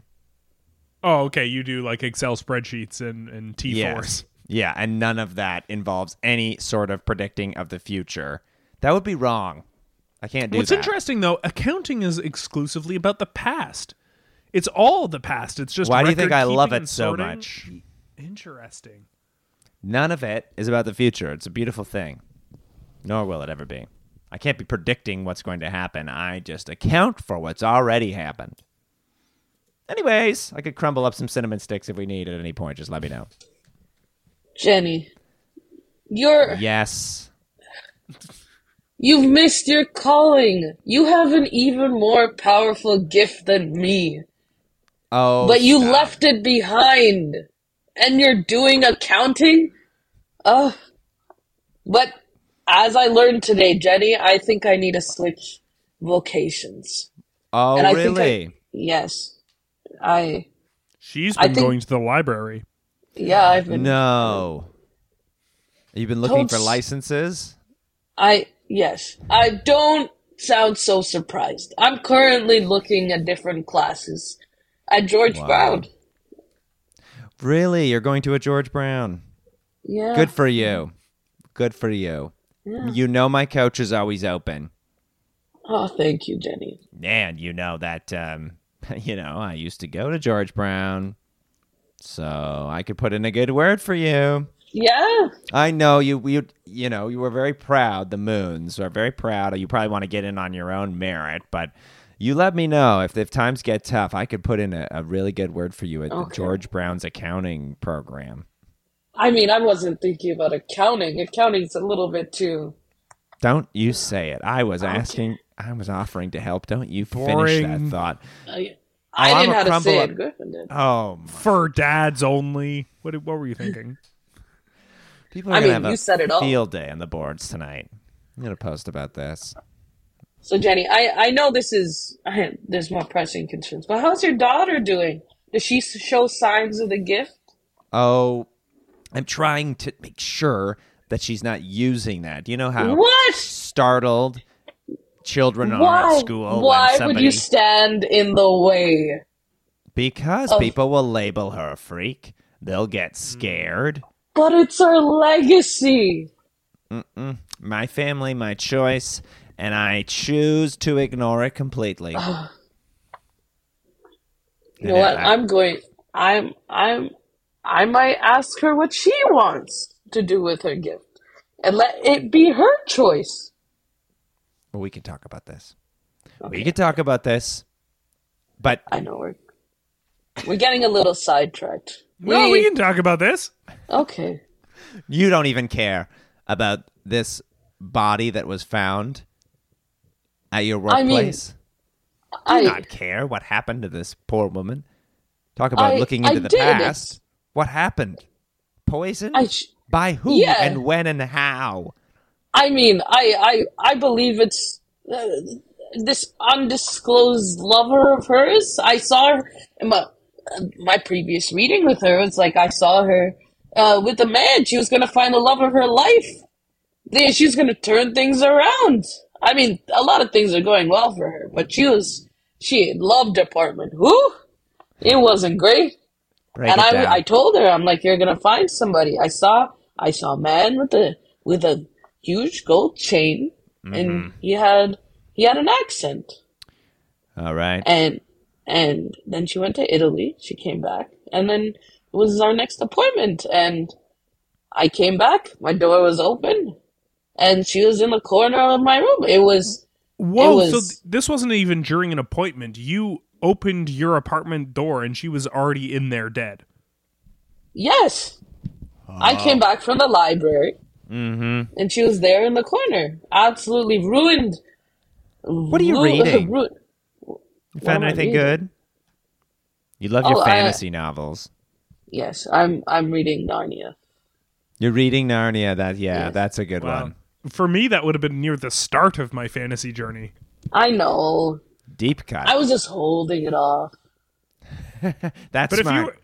Oh, okay. You do like Excel spreadsheets and and T4s. Yes. Yeah, and none of that involves any sort of predicting of the future. That would be wrong. I can't do that. What's that. interesting though, accounting is exclusively about the past. It's all the past. It's just Why do you think I love it so much? Interesting. None of it is about the future. It's a beautiful thing. Nor will it ever be. I can't be predicting what's going to happen. I just account for what's already happened. Anyways, I could crumble up some cinnamon sticks if we need at any point. Just let me know. Jenny, you're Yes. you've missed your calling. You have an even more powerful gift than me, Oh, but you stop. left it behind, and you're doing accounting. Uh, but as I learned today, Jenny, I think I need to switch vocations. Oh, and I think I- really? Yes, I She's been think- going to the library. yeah I've been No. You've been looking for licenses? I yes. I don't sound so surprised. I'm currently looking at different classes at George Wow. Brown. Really? You're going to a George Brown? Yeah. Good for you. Good for you. You know my couch is always open. Oh, thank you, Jenny. And you know that um you know, I used to go to George Brown. So I could put in a good word for you. Yeah. I know you you you know, you were very proud, the moons are very proud. You probably want to get in on your own merit, but you let me know if if times get tough, I could put in a, a really good word for you at Okay. George Brown's accounting program. I mean, I wasn't thinking about accounting. Accounting's a little bit too. Don't you say it. I was asking I was offering to help. Don't you finish that thought. Oh, I, Oh, I I'm didn't have a know how to crumble say up- it. Griffin did. Oh, my- For dads only. What, what were you thinking? people are I gonna mean, have you a said it all. field day on the boards tonight. I'm gonna post about this. So, Jenny, I, I know this is I, there's more pressing concerns, but how's your daughter doing? Does she show signs of the gift? Oh, I'm trying to make sure that she's not using that. Do You know how What? startled children are Why? at school Why somebody would you stand in the way? because of- people will label her a freak. They'll get scared. But it's our legacy. My family, my choice, and I choose to ignore it completely. You know what? I'm going. I'm. I'm. I might ask her what she wants to do with her gift, and let it be her choice. Well, we can talk about this. We can talk about this. But I know we're we're getting a little sidetracked. No, we can talk about this. Okay. you don't even care about this body that was found at your workplace. I mean. Do I not care what happened to this poor woman. Talk about I- looking I into the did. past. What happened? Poison? I sh- By who Yeah. and when and how? I mean, I I I believe it's uh, this undisclosed lover of hers. I saw her in my my previous reading with her. It's like I saw her uh, with a man. She was gonna find the love of her life. Then she's gonna turn things around. I mean, a lot of things are going well for her, but she was she loved apartment. Who? it wasn't great. Break and I, down. I told her, I'm like, you're gonna find somebody. I saw, I saw a man with a with a huge gold chain, Mm-hmm. and he had he had an accent. All right. And and then she went to Italy. She came back, and then it was our next appointment. And I came back. My door was open, and she was in the corner of my room. It was Whoa, was- so th- this wasn't even during an appointment. You opened your apartment door and she was already in there dead. yes. I came back from the library, Mm-hmm. and she was there in the corner, absolutely ruined. What are you Ru- reading? ru- You found anything good? You love your Oh, I- fantasy novels. Yes, I'm I'm reading Narnia. You're reading Narnia. That yeah, Yes. that's a good Wow. one. For me, that would have been near the start of my fantasy journey. I know. Deep cut. I was just holding it off. that's But if smart. you,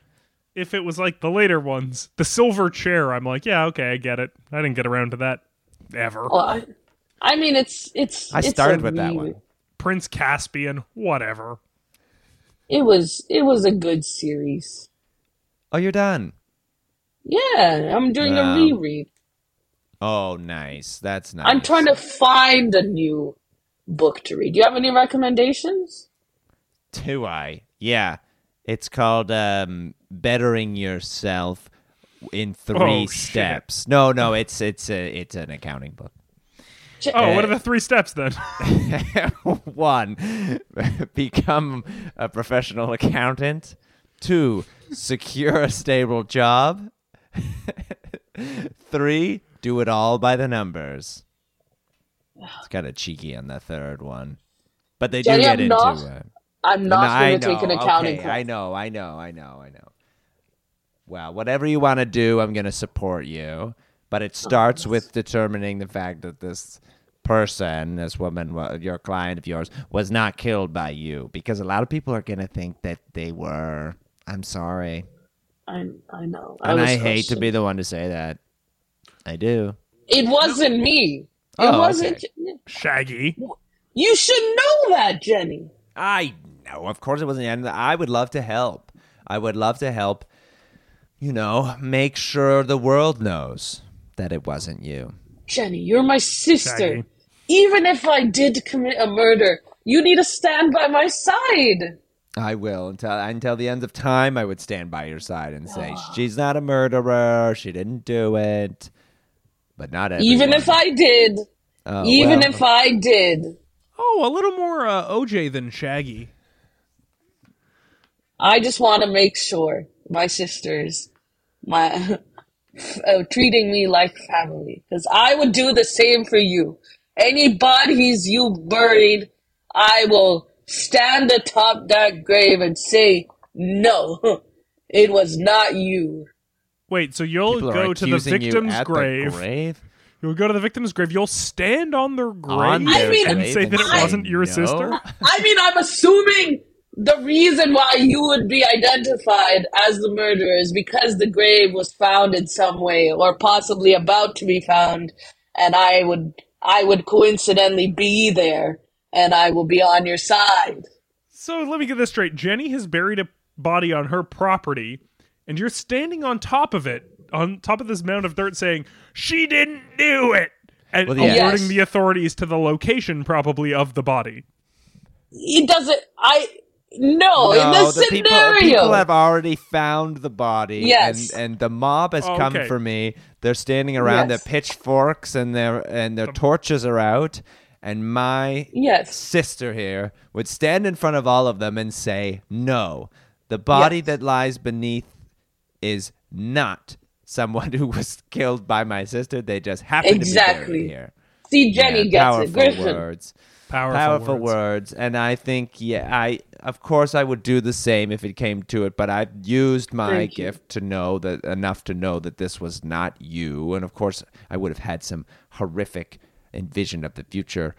if it was like the later ones, the silver chair, I'm like, yeah, okay, I get it. I didn't get around to that ever. Well, I, I mean, it's it's. I it's started a with that one. Prince Caspian, whatever. It was it was a good series. Oh, you're done. Yeah, I'm doing Wow. a reread. Oh, nice. That's nice. I'm trying to find a new book to read. Do you have any recommendations? Do I? Yeah. It's called um, "Bettering Yourself in Three Oh, shit. Steps." No, no, it's it's a it's an accounting book. Je- Oh, what are the three steps then? One, become a professional accountant. Two, secure a stable job. Three, do it all by the numbers. It's kind of cheeky on the third one, but they do get I'm into not- it. I'm not I going to take an accounting okay, class. I know, I know, I know, I know, Well, whatever you want to do, I'm going to support you. But Oh, it starts with determining the fact that this person, this woman, your client of yours, was not killed by you. Because a lot of people are going to think that they were. I'm sorry. I, I know. and I hate to be the one to say that. I do. It wasn't me. It Oh, wasn't. Shaggy. You should know that, Jenny. I know. Of course it wasn't. And I would love to help. I would love to help, you know, make sure the world knows that it wasn't you. Jenny, you're my sister. Shaggy. Even if I did commit a murder, you need to stand by my side. I will until until the end of time. I would stand by your side and say she's not a murderer. She didn't do it. But not everyone. Even if I did. Oh, even well, if I did. Oh, a little more uh, OJ than Shaggy. I just want to make sure my sisters, my uh, treating me like family, because I would do the same for you. Any bodies you buried, I will stand atop that grave and say, "No, it was not you." Wait, so you'll people go to the victim's at the grave. grave? You'll go to the victim's grave. You'll stand on their grave On I mean- and grave say that it say wasn't your no? sister. I mean, I'm assuming the reason why you would be identified as the murderer is because the grave was found in some way, or possibly about to be found, and I would, I would coincidentally be there, and I will be on your side. So let me get this straight. Jenny has buried a body on her property, and you're standing on top of it, on top of this mound of dirt, saying, She didn't do it! And Well, yeah. alerting Yes. the authorities to the location, probably, of the body. It doesn't. I no, in No, the, the people, scenario. people have already found the body. Yes. And, and the mob has Oh, come okay. for me. They're standing around Yes. their pitchforks and their and their torches are out. And my yes, sister here would stand in front of all of them and say, No, the body Yes. that lies beneath is not someone who was killed by my sister. They just happen to be buried here. see, Jenny Yeah, gets powerful it. Griffin. words Powerful, powerful words. words. and i think yeah i of course i would do the same if it came to it but i've used my Thank you. gift to know that enough to know that this was not you and of course i would have had some horrific envision of the future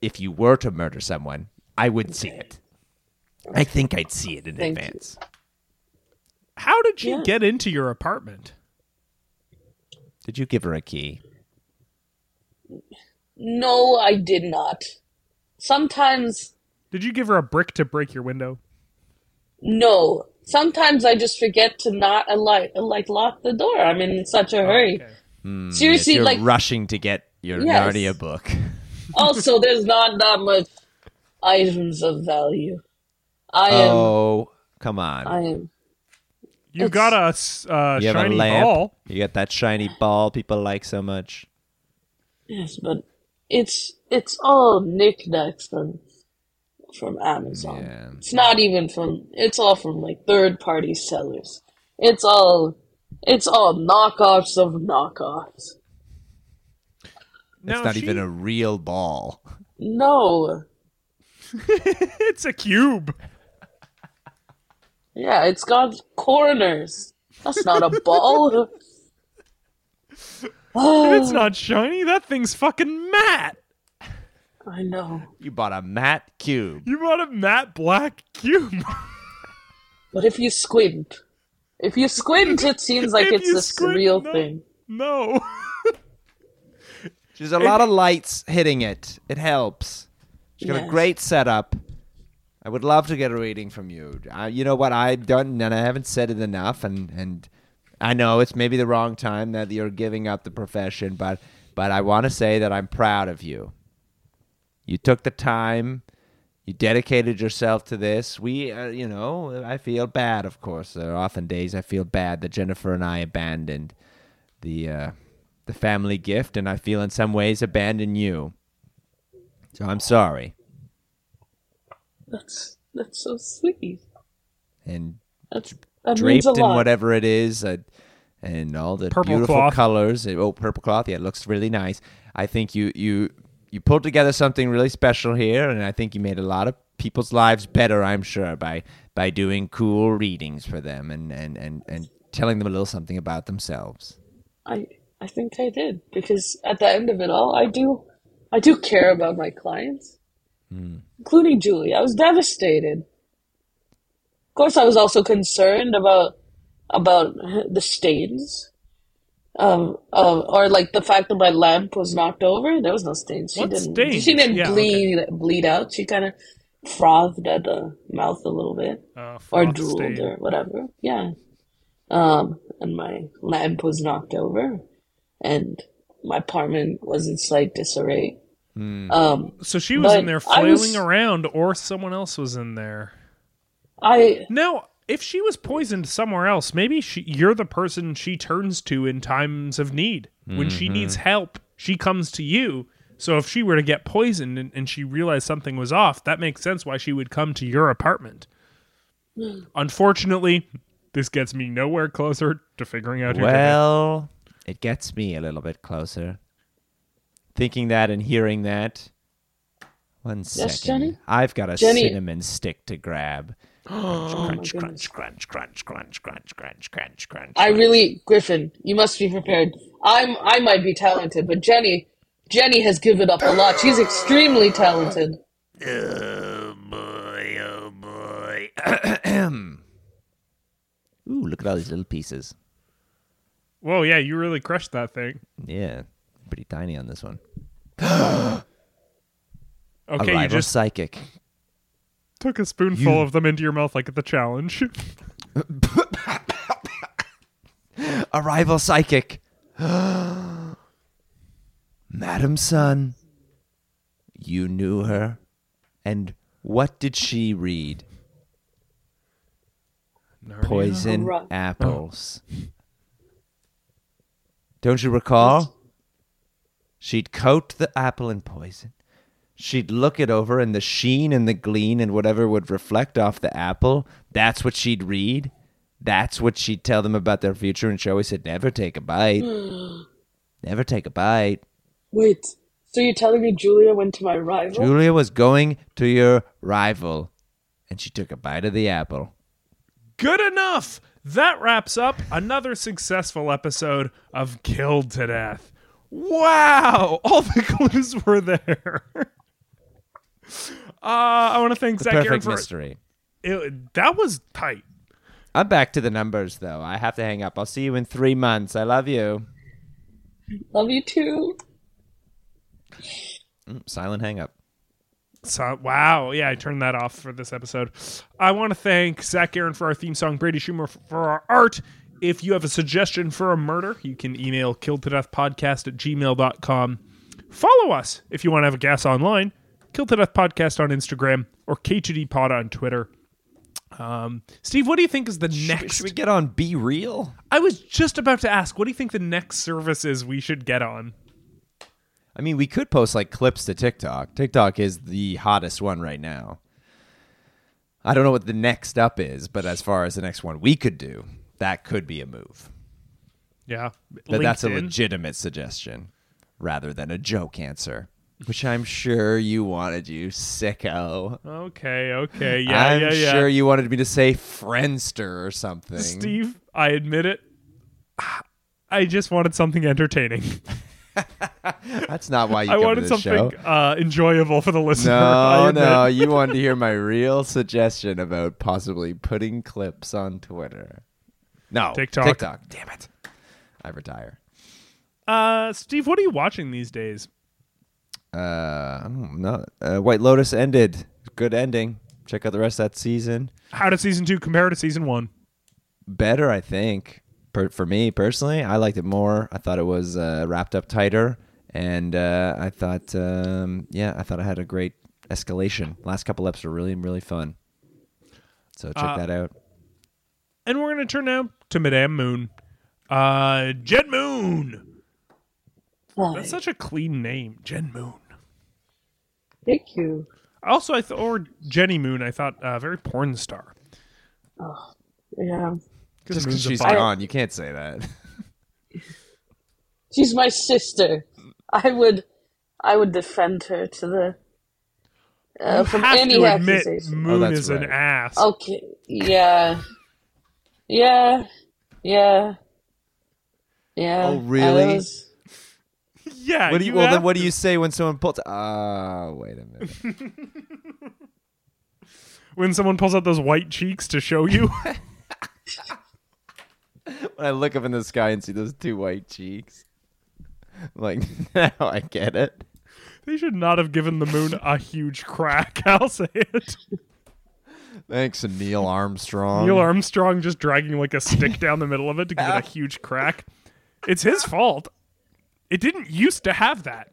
if you were to murder someone i would see it i think i'd see it in Thank you. advance How did she Yeah. get into your apartment? did you give her a key No, I did not. Sometimes Did you give her a brick to break your window? No. Sometimes I just forget to not uh, like like lock the door. I'm in such a hurry. Okay. Yes, Seriously, you're like rushing to get your Yes. narnia book also there's not that much items of value. I am oh come on I am You It's- got a s- uh, you shiny a lamp ball. you got that shiny ball people like so much yes, but it's it's all knickknacks from from Amazon. Yeah. It's not even from it's all from like third party sellers. It's all it's all knockoffs of knockoffs. Now, it's not she- even a real ball No. it's a cube. Yeah, it's got corners. That's not a ball. And it's not shiny. That thing's fucking matte. I know. You bought a matte cube. You bought a matte black cube. But if you squint, if you squint, it seems like If it's this a squint, surreal no. thing. no. There's a lot of lights hitting it. It helps. She's got a great setup. I would love to get a reading from you. Uh, you know what I've done, and I haven't said it enough, and, and I know it's maybe the wrong time that you're giving up the profession, but but I want to say that I'm proud of you. You took the time. You dedicated yourself to this. We, uh, you know, I feel bad. Of course, there are often days I feel bad that Jennifer and I abandoned the uh, the family gift, and I feel in some ways abandoned you. So I'm sorry. That's that's so sweet. And That's that means draped a in lot. whatever it is, uh, and all the Purple beautiful cloth. colors. Oh, purple cloth. Yeah, it looks really nice. I think you you you pulled together something really special here, and I think you made a lot of people's lives better. I'm sure by by doing cool readings for them and and and and telling them a little something about themselves. I I think I did because at the end of it all, I do I do care about my clients, hmm. including Julie. I was devastated. Of course, I was also concerned about about the stains, um, uh, or like the fact that my lamp was knocked over. There was no stains. She What didn't. stains? She didn't Yeah, okay. bleed bleed out. She kind of frothed at the mouth a little bit Uh, or drooled stain. or whatever. Yeah. Um, and my lamp was knocked over, and my apartment was in slight disarray. Um, So she was in there I flailing was- around, or someone else was in there. I Now, if she was poisoned somewhere else, maybe she, you're the person she turns to in times of need. When she Mm-hmm. needs help, she comes to you. So if she were to get poisoned and, and she realized something was off, that makes sense why she would come to your apartment. Unfortunately, this gets me nowhere closer to figuring out who did it. Well, it gets me a little bit closer. Thinking that and hearing that. One second. Yes, Jenny? I've got a Jenny- cinnamon stick to grab. Oh my crunch, crunch, crunch, crunch, crunch, crunch, crunch, crunch. I really, Griffin, you must be prepared. I'm, I might be talented, but Jenny, Jenny has given up a lot. She's extremely talented. Oh boy, oh boy. Ooh, look at all these little pieces. Whoa, yeah, you really crushed that thing. Yeah, pretty tiny on this one. Okay, you Arrival just psychic. Took a spoonful You- of them into your mouth like at the challenge. Arrival psychic. Madam Sun, you knew her. And what did she read? Poison Arri- apples. Don't you recall? She'd coat the apple in poison. She'd look it over, and the sheen and the gleam and whatever would reflect off the apple, that's what she'd read. That's what she'd tell them about their future. And she always said, Never take a bite. Never take a bite. Wait, so you're telling me Julia went to my rival? Julia was going to your rival, and she took a bite of the apple. Good enough. That wraps up another successful episode of Killed to Death. Wow, all the clues were there. uh, I want to thank The Zach Aaron for mystery. it. That was tight. I'm back to the numbers, though. I have to hang up. I'll see you in three months. I love you. Love you too. Mm, Silent hang up. So, wow, yeah, I turned that off for this episode. I want to thank Zach Aaron for our theme song, Brady Schumer for our art. If you have a suggestion for a murder, you can email killed to death podcast at gmail.com. Follow us if you want to have a guess online. Killed to Death Podcast on Instagram or K2D Pod on Twitter. Um, Steve, what do you think is the next? Should we get on BeReal? I was just about to ask, what do you think the next service is we should get on? I mean, we could post like clips to TikTok. TikTok is the hottest one right now. I don't know what the next up is, but as far as the next one we could do, that could be a move. Yeah, But that's a legitimate suggestion rather than a joke answer, which I'm sure you wanted, you sicko. Okay, okay, yeah, yeah, yeah. I'm yeah, yeah. sure you wanted me to say Friendster or something. Steve, I admit it. I just wanted something entertaining. That's not why you I wanted something uh, enjoyable for the listener. No, no, you wanted to hear my real suggestion about possibly putting clips on Twitter. No, TikTok. TikTok. Damn it. I retire. Uh, Steve, what are you watching these days? Uh, I don't know. Uh, White Lotus ended. Good ending. Check out the rest of that season. How did season two compare to season one? Better, I think. Per- for me personally, I liked it more. I thought it was uh, wrapped up tighter, and uh, I thought, um, yeah, I thought I had a great escalation. Last couple episodes were really, really fun. So check Uh, that out. And we're gonna turn now to Madame Moon. Uh, Jet Moon. Hi. That's such a clean name, Jen Moon. Thank you. Also, I thought, or Jenny Moon, I thought uh, very porn star. Oh, Yeah. Just Moon's because a she's bi- gone, you can't say that. She's my sister. I would, I would defend her to the uh, You from have any to admit. Moon that's is an ass. Okay. Yeah. Yeah. Yeah. Yeah. Oh, really? I was- yeah. What do you, you well, then what do you say when someone pulls? Ah, wait a minute. when someone pulls out those white cheeks to show you? when I look up in the sky and see those two white cheeks, I'm like now I get it. they should not have given the moon a huge crack. I'll say it. Thanks, to Neil Armstrong. Neil Armstrong just dragging like a stick down the middle of it to give it a huge crack. It's his fault. It didn't used to have that.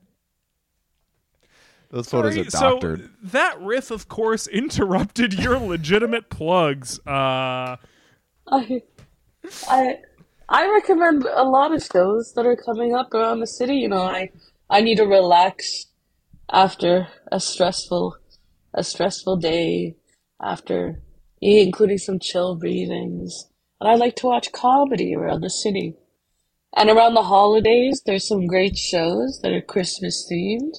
Those photos Sorry, are doctored. So that riff, of course, interrupted your legitimate plugs. Uh, I, I, I recommend a lot of shows that are coming up around the city. You know, I, I need to relax after a stressful, a stressful day, after including some chill breathings. And I like to watch comedy around the city. And around the holidays, there's some great shows that are Christmas themed.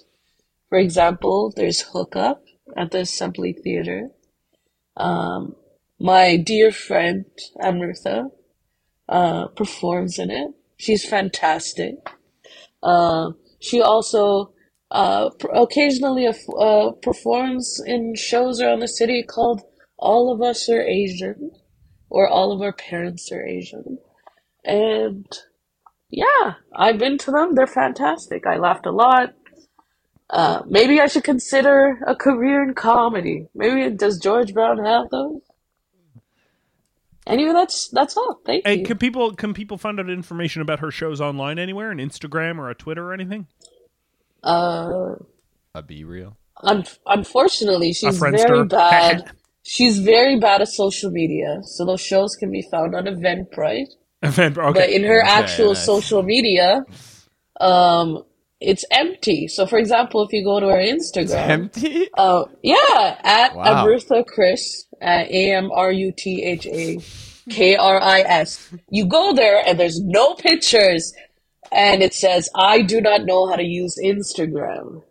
For example, there's Hookup at the Assembly Theater. Um, my dear friend Amrutha uh, performs in it. She's fantastic. Uh, she also uh, occasionally uh, performs in shows around the city called All of Us Are Asian or All of Our Parents Are Asian. And yeah, I've been to them. They're fantastic. I laughed a lot. Uh, maybe I should consider a career in comedy. Maybe does George Brown have those? Anyway, that's that's all. Thank hey, you. can people can people find out information about her shows online anywhere, an Instagram or a Twitter or anything? Uh, A BeReal. un- unfortunately, she's very bad. she's very bad at social media, so those shows can be found on Eventbrite. Event- But in her Okay, actual nice. social media, um, it's empty. So, for example, if you go to her Instagram, Empty. Uh, yeah, at Wow. Amrutha Kris, at A M R U T H A K R I S. You go there and there's no pictures, and it says, I do not know how to use Instagram.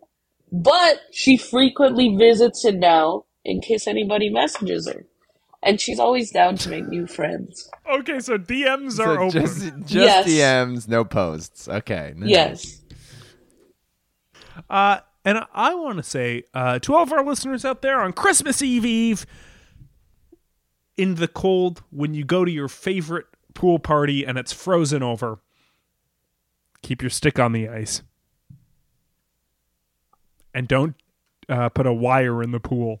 But she frequently visits it now in case anybody messages her. And she's always down to make new friends. okay, so DMs are So open. just just Yes. DMs, no posts. Okay. nice. Yes. Uh, and I want to say uh, to all of our listeners out there on Christmas Eve Eve, in the cold, when you go to your favorite pool party and it's frozen over, keep your stick on the ice. And don't uh, put a wire in the pool.